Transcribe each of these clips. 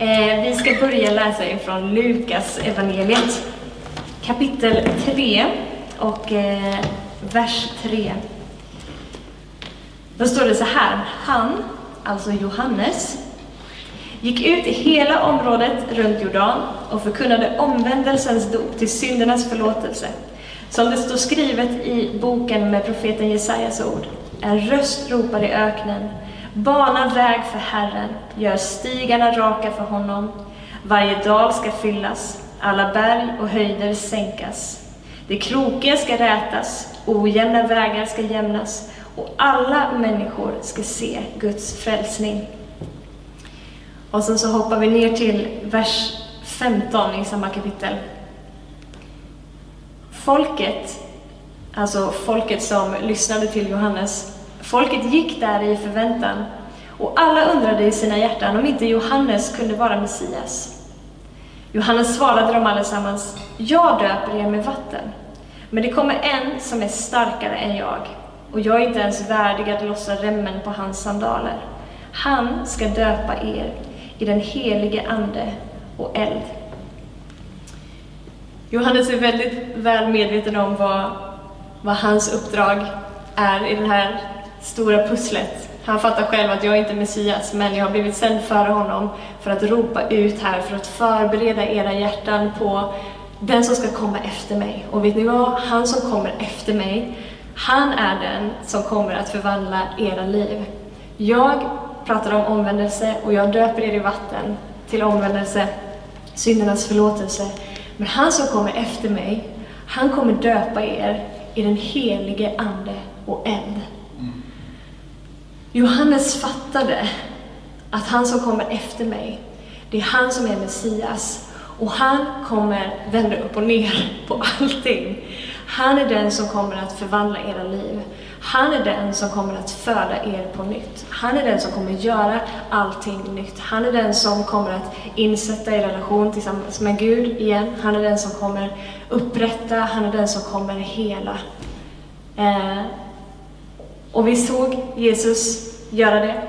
Eh, vi ska börja läsa ifrån Lukas evangeliet kapitel 3 och eh, vers 3. Då står det så här. Han, alltså Johannes, gick ut i hela området runt Jordan och förkunnade omvändelsens dop till syndernas förlåtelse. Som det står skrivet i boken med profeten Jesajas ord. En röst ropar i öknen. Bana väg för Herren, gör stigarna raka för honom. Varje dal ska fyllas, alla berg och höjder sänkas. Det krokiga ska rätas, ojämna vägar ska jämnas och alla människor ska se Guds frälsning. Och sen så hoppar vi ner till vers 15 i samma kapitel. Folket, alltså folket som lyssnade till Johannes, folket gick där i förväntan och alla undrade i sina hjärtan om inte Johannes kunde vara Messias. Johannes svarade dem allesammans, jag döper er med vatten, men det kommer en som är starkare än jag, och jag är inte ens värdig att lossa remmen på hans sandaler. Han ska döpa er i den helige Ande och eld. Johannes är väldigt väl medveten om vad, vad hans uppdrag är i den här stora pusslet. Han fattar själv att jag inte är Messias, men jag har blivit sänd före honom för att ropa ut här, för att förbereda era hjärtan på den som ska komma efter mig. Och vet ni vad? Han som kommer efter mig, han är den som kommer att förvandla era liv. Jag pratar om omvändelse och jag döper er i vatten till omvändelse, syndernas förlåtelse. Men han som kommer efter mig, han kommer döpa er i den helige Ande och eld. Johannes fattade att han som kommer efter mig, det är han som är Messias. Och han kommer vända upp och ner på allting. Han är den som kommer att förvandla era liv. Han är den som kommer att föda er på nytt. Han är den som kommer göra allting nytt. Han är den som kommer att insätta er relation tillsammans med Gud igen. Han är den som kommer upprätta, han är den som kommer hela. Eh, och vi såg Jesus göra det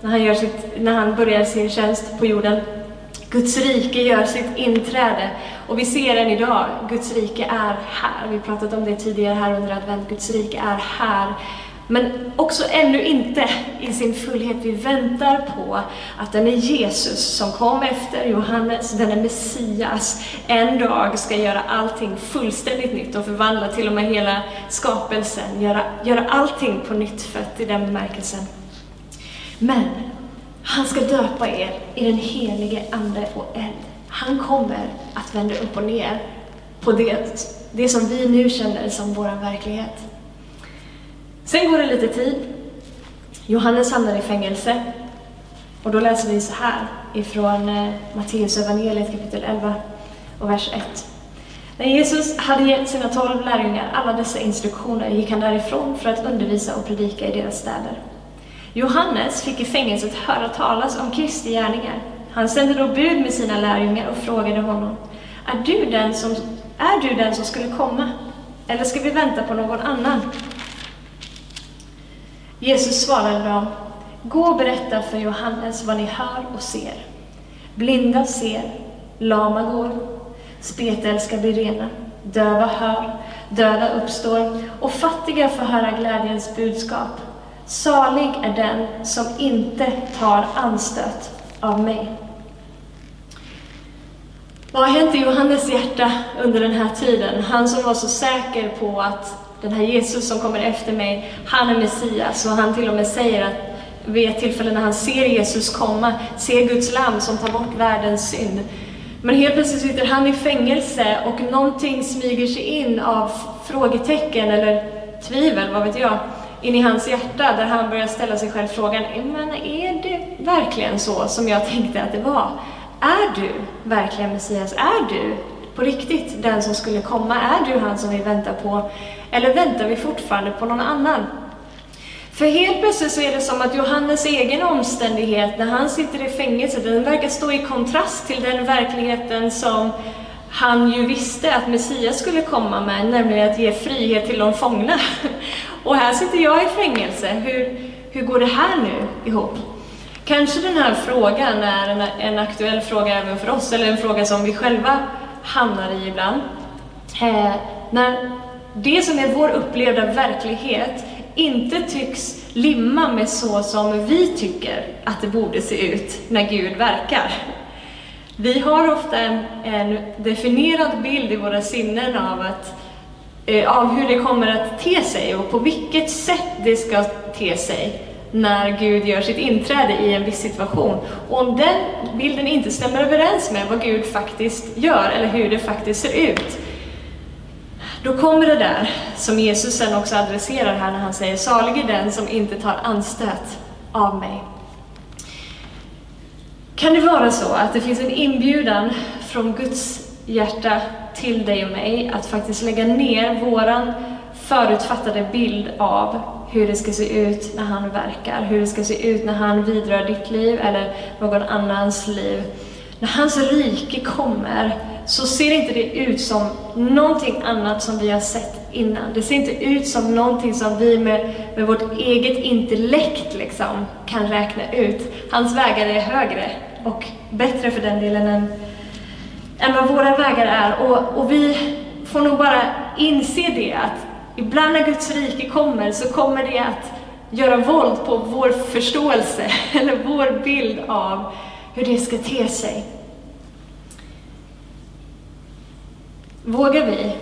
när han, gör sitt, när han börjar sin tjänst på jorden. Guds rike gör sitt inträde. Och vi ser än idag, Guds rike är här. Vi har pratat om det tidigare här under advent. Guds rike är här. Men också ännu inte i sin fullhet. Vi väntar på att den är Jesus som kom efter Johannes, den är Messias, en dag ska göra allting fullständigt nytt och förvandla till och med hela skapelsen, göra, göra allting på nytt fött i den bemärkelsen. Men han ska döpa er i den helige Ande och eld. Han kommer att vända upp och ner på det, det som vi nu känner som vår verklighet. Sen går det lite tid. Johannes hamnar i fängelse. Och då läser vi så här ifrån eh, Matteus evangeliet kapitel 11 och vers 1. När Jesus hade gett sina tolv lärjungar alla dessa instruktioner gick han därifrån för att undervisa och predika i deras städer. Johannes fick i fängelset höra talas om Kristi gärningar. Han sände då bud med sina lärjungar och frågade honom, är du den som, är du den som skulle komma? Eller ska vi vänta på någon annan? Jesus svarade dem, gå och berätta för Johannes vad ni hör och ser. Blinda ser, lama går, spetälska blir rena, döva hör, döda uppstår och fattiga får höra glädjens budskap. Salig är den som inte tar anstöt av mig. Vad har hänt i Johannes hjärta under den här tiden? Han som var så säker på att den här Jesus som kommer efter mig, han är Messias. Och han till och med säger att vid ett tillfälle när han ser Jesus komma, ser Guds lam som tar bort världens synd. Men helt plötsligt sitter han i fängelse och någonting smyger sig in av frågetecken eller tvivel, vad vet jag, in i hans hjärta där han börjar ställa sig själv frågan, men är det verkligen så som jag tänkte att det var? Är du verkligen Messias? Är du på riktigt den som skulle komma? Är du han som vi väntar på? Eller väntar vi fortfarande på någon annan? För helt plötsligt så är det som att Johannes egen omständighet när han sitter i fängelse, den verkar stå i kontrast till den verkligheten som han ju visste att Messias skulle komma med, nämligen att ge frihet till de fångna. Och här sitter jag i fängelse. Hur, hur går det här nu ihop? Kanske den här frågan är en, en aktuell fråga även för oss, eller en fråga som vi själva hamnar i ibland. Eh, när det som är vår upplevda verklighet inte tycks limma med så som vi tycker att det borde se ut när Gud verkar. Vi har ofta en, en definierad bild i våra sinnen av, att, eh, av hur det kommer att te sig och på vilket sätt det ska te sig när Gud gör sitt inträde i en viss situation. Och om den bilden inte stämmer överens med vad Gud faktiskt gör eller hur det faktiskt ser ut, då kommer det där som Jesus sen också adresserar här när han säger salig är den som inte tar anstöt av mig. Kan det vara så att det finns en inbjudan från Guds hjärta till dig och mig att faktiskt lägga ner våran förutfattade bild av hur det ska se ut när han verkar, hur det ska se ut när han vidrör ditt liv eller någon annans liv. När hans rike kommer så ser inte det ut som någonting annat som vi har sett innan. Det ser inte ut som någonting som vi med, med vårt eget intellekt liksom kan räkna ut. Hans vägar är högre och bättre för den delen än, än vad våra vägar är. Och, och vi får nog bara inse det att ibland när Guds rike kommer så kommer det att göra våld på vår förståelse eller vår bild av hur det ska te sig. Vågar vi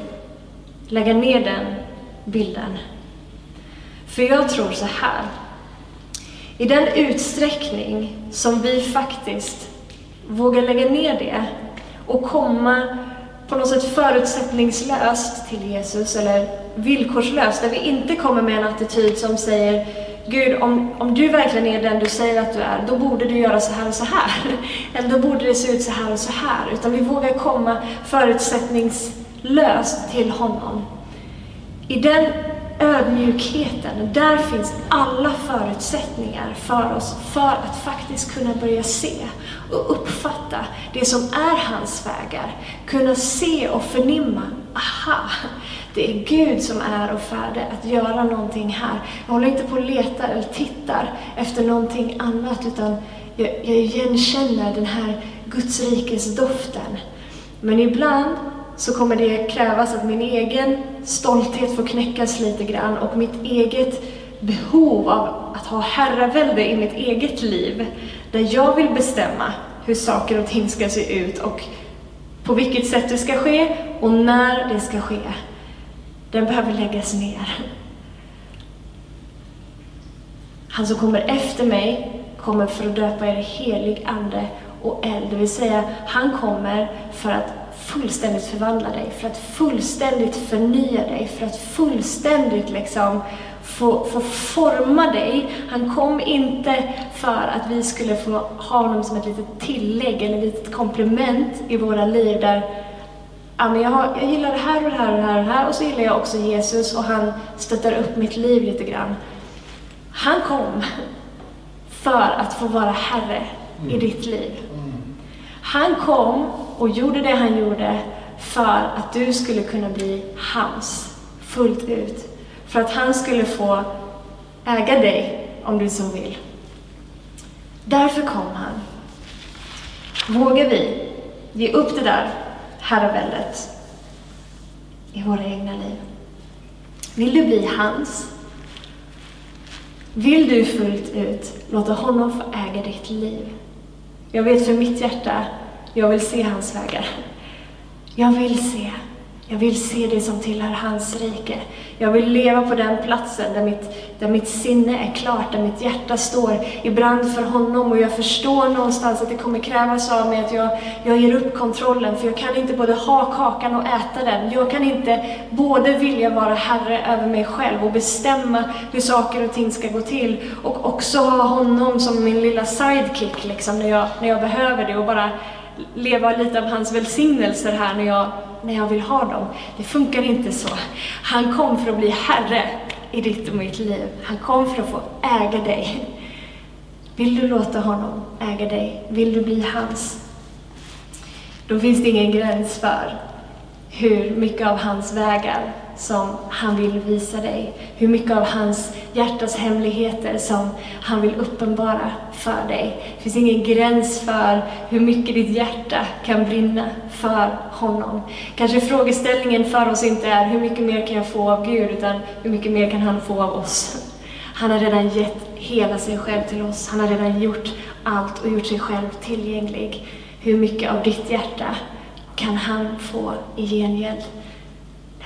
lägga ner den bilden? För jag tror så här. I den utsträckning som vi faktiskt vågar lägga ner det och komma på något sätt förutsättningslöst till Jesus, eller villkorslöst, där vi inte kommer med en attityd som säger Gud, om, om du verkligen är den du säger att du är, då borde du göra så här och så här. Eller då borde det se ut så här och så här. Utan vi vågar komma förutsättningslöst till honom. I den ödmjukheten, där finns alla förutsättningar för oss för att faktiskt kunna börja se och uppfatta det som är hans vägar. Kunna se och förnimma, aha, det är Gud som är och färdig att göra någonting här. Jag håller inte på och letar eller tittar efter någonting annat, utan jag, jag igenkänner den här Guds rikes doften. Men ibland så kommer det krävas att min egen stolthet får knäckas lite grann och mitt eget behov av att ha herravälde i mitt eget liv, där jag vill bestämma hur saker och ting ska se ut och på vilket sätt det ska ske och när det ska ske. Den behöver läggas ner. Han som kommer efter mig kommer för att döpa er helig ande och eld, det vill säga han kommer för att fullständigt förvandla dig, för att fullständigt förnya dig, för att fullständigt liksom få, få forma dig. Han kom inte för att vi skulle få ha honom som ett litet tillägg eller ett litet komplement i våra liv där ja, men jag, har, jag gillar det här och det här och det här och det här och så gillar jag också Jesus och han stöttar upp mitt liv lite grann. Han kom för att få vara Herre mm. i ditt liv. Mm. Han kom och gjorde det han gjorde för att du skulle kunna bli hans fullt ut. För att han skulle få äga dig om du så vill. Därför kom han. Vågar vi ge upp det där herraväldet i våra egna liv? Vill du bli hans? Vill du fullt ut låta honom få äga ditt liv? Jag vet för mitt hjärta jag vill se hans vägar. Jag vill se. Jag vill se det som tillhör hans rike. Jag vill leva på den platsen där mitt, där mitt sinne är klart, där mitt hjärta står i brand för honom och jag förstår någonstans att det kommer krävas av mig att jag, jag ger upp kontrollen för jag kan inte både ha kakan och äta den. Jag kan inte både vilja vara herre över mig själv och bestämma hur saker och ting ska gå till och också ha honom som min lilla sidekick liksom när jag, när jag behöver det och bara leva lite av hans välsignelser här när jag, när jag vill ha dem. Det funkar inte så. Han kom för att bli Herre i ditt och mitt liv. Han kom för att få äga dig. Vill du låta honom äga dig? Vill du bli hans? Då finns det ingen gräns för hur mycket av hans vägar som han vill visa dig. Hur mycket av hans hjärtas hemligheter som han vill uppenbara för dig. Det finns ingen gräns för hur mycket ditt hjärta kan brinna för honom. Kanske frågeställningen för oss inte är hur mycket mer kan jag få av Gud, utan hur mycket mer kan han få av oss? Han har redan gett hela sig själv till oss. Han har redan gjort allt och gjort sig själv tillgänglig. Hur mycket av ditt hjärta kan han få i gengäld?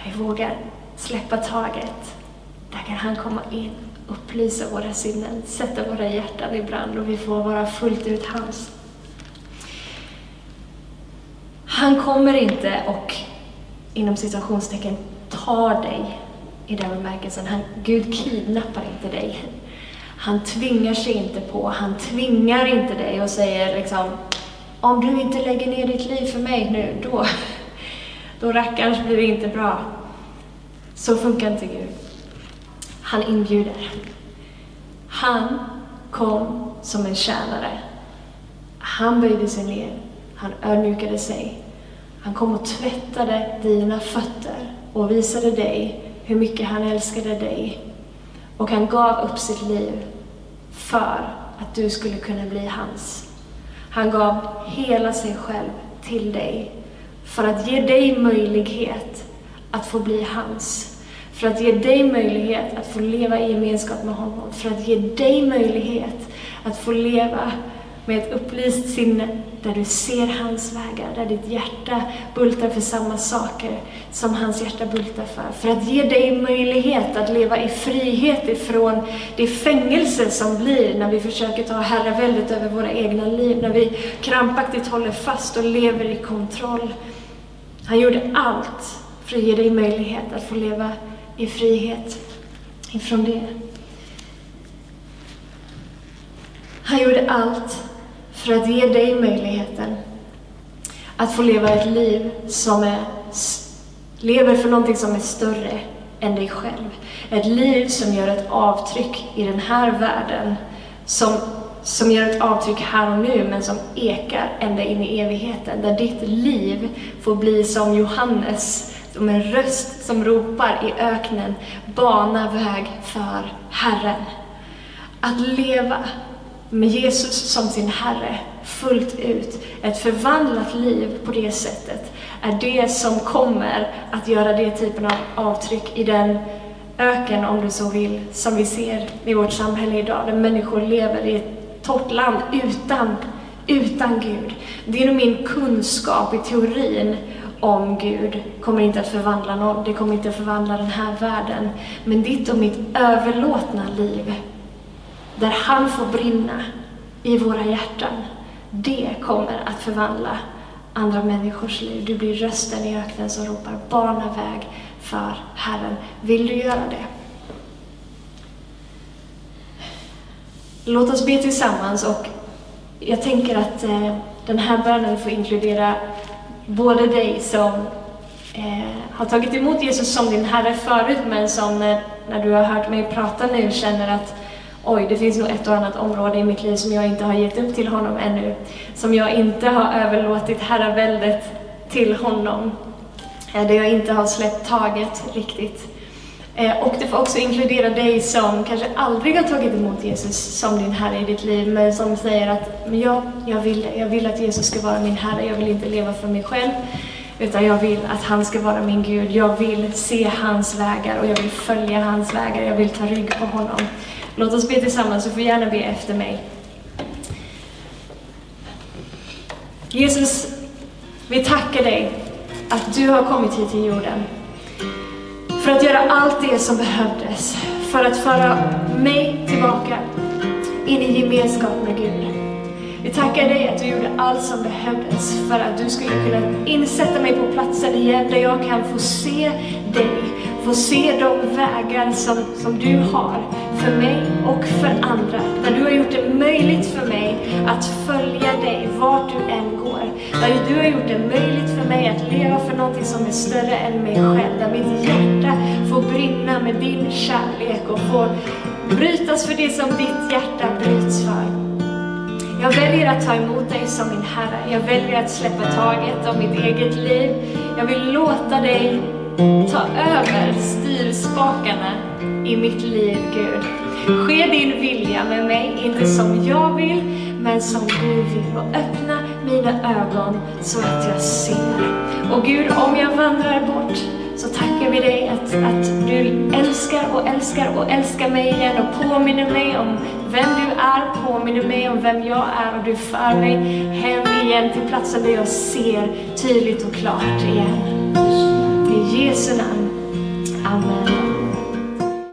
När vi vågar släppa taget, där kan han komma in, upplysa våra sinnen, sätta våra hjärtan i brand och vi får vara fullt ut hans. Han kommer inte och inom situationstecken tar dig i den bemärkelsen. Han, Gud kidnappar inte dig. Han tvingar sig inte på, han tvingar inte dig och säger liksom om du inte lägger ner ditt liv för mig nu, då, då rackarns blir det inte bra. Så funkar inte Gud. Han inbjuder. Han kom som en tjänare. Han böjde sig ner. Han ödmjukade sig. Han kom och tvättade dina fötter och visade dig hur mycket han älskade dig. Och han gav upp sitt liv för att du skulle kunna bli hans. Han gav hela sig själv till dig för att ge dig möjlighet att få bli hans. För att ge dig möjlighet att få leva i gemenskap med honom. För att ge dig möjlighet att få leva med ett upplyst sinne där du ser hans vägar, där ditt hjärta bultar för samma saker som hans hjärta bultar för. För att ge dig möjlighet att leva i frihet ifrån det fängelse som blir när vi försöker ta herraväldet över våra egna liv, när vi krampaktigt håller fast och lever i kontroll. Han gjorde allt för att ge dig möjlighet att få leva i frihet ifrån det. Han gjorde allt för att ge dig möjligheten att få leva ett liv som är, lever för någonting som är större än dig själv. Ett liv som gör ett avtryck i den här världen, som, som gör ett avtryck här och nu, men som ekar ända in i evigheten. Där ditt liv får bli som Johannes, som en röst som ropar i öknen, bana väg för Herren. Att leva med Jesus som sin Herre fullt ut, ett förvandlat liv på det sättet, är det som kommer att göra det typen av avtryck i den öken, om du så vill, som vi ser i vårt samhälle idag, där människor lever i ett torrt land utan, utan Gud. Din och min kunskap i teorin om Gud kommer inte att förvandla någon, det kommer inte att förvandla den här världen. Men ditt och mitt överlåtna liv där han får brinna i våra hjärtan, det kommer att förvandla andra människors liv. Du blir rösten i öknen som ropar bana väg för Herren. Vill du göra det? Låt oss be tillsammans och jag tänker att eh, den här bönen får inkludera både dig som eh, har tagit emot Jesus som din Herre förut, men som när, när du har hört mig prata nu känner att oj, det finns nog ett och annat område i mitt liv som jag inte har gett upp till honom ännu. Som jag inte har överlåtit herraväldet till honom. Eh, där jag inte har släppt taget riktigt. Eh, och det får också inkludera dig som kanske aldrig har tagit emot Jesus som din Herre i ditt liv, men som säger att men jag, jag, vill det. Jag vill att Jesus ska vara min Herre. Jag vill inte leva för mig själv, utan jag vill att han ska vara min Gud. Jag vill se hans vägar och jag vill följa hans vägar. Jag vill ta rygg på honom. Låt oss be tillsammans, du får gärna be efter mig. Jesus, vi tackar dig att du har kommit hit till jorden för att göra allt det som behövdes för att föra mig tillbaka in i gemenskap med Gud. Vi tackar dig att du gjorde allt som behövdes för att du skulle kunna insätta mig på platsen igen där jag kan få se dig, få se de vägar som, som du har för mig och för andra. Där du möjligt för mig att följa dig vart du än går. Där du har gjort det möjligt för mig att leva för någonting som är större än mig själv. Där mitt hjärta får brinna med din kärlek och får brytas för det som ditt hjärta bryts för. Jag väljer att ta emot dig som min Herre. Jag väljer att släppa taget om mitt eget liv. Jag vill låta dig ta över styrspakarna i mitt liv, Gud. Ske din vilja med mig, inte som jag vill, men som du vill. Och öppna mina ögon så att jag ser. Och Gud, om jag vandrar bort, så tackar vi dig att, att du älskar och älskar och älskar mig igen och påminner mig om vem du är, påminner mig om vem jag är och du för mig hem igen till platsen där jag ser tydligt och klart igen. I Jesu namn. Amen.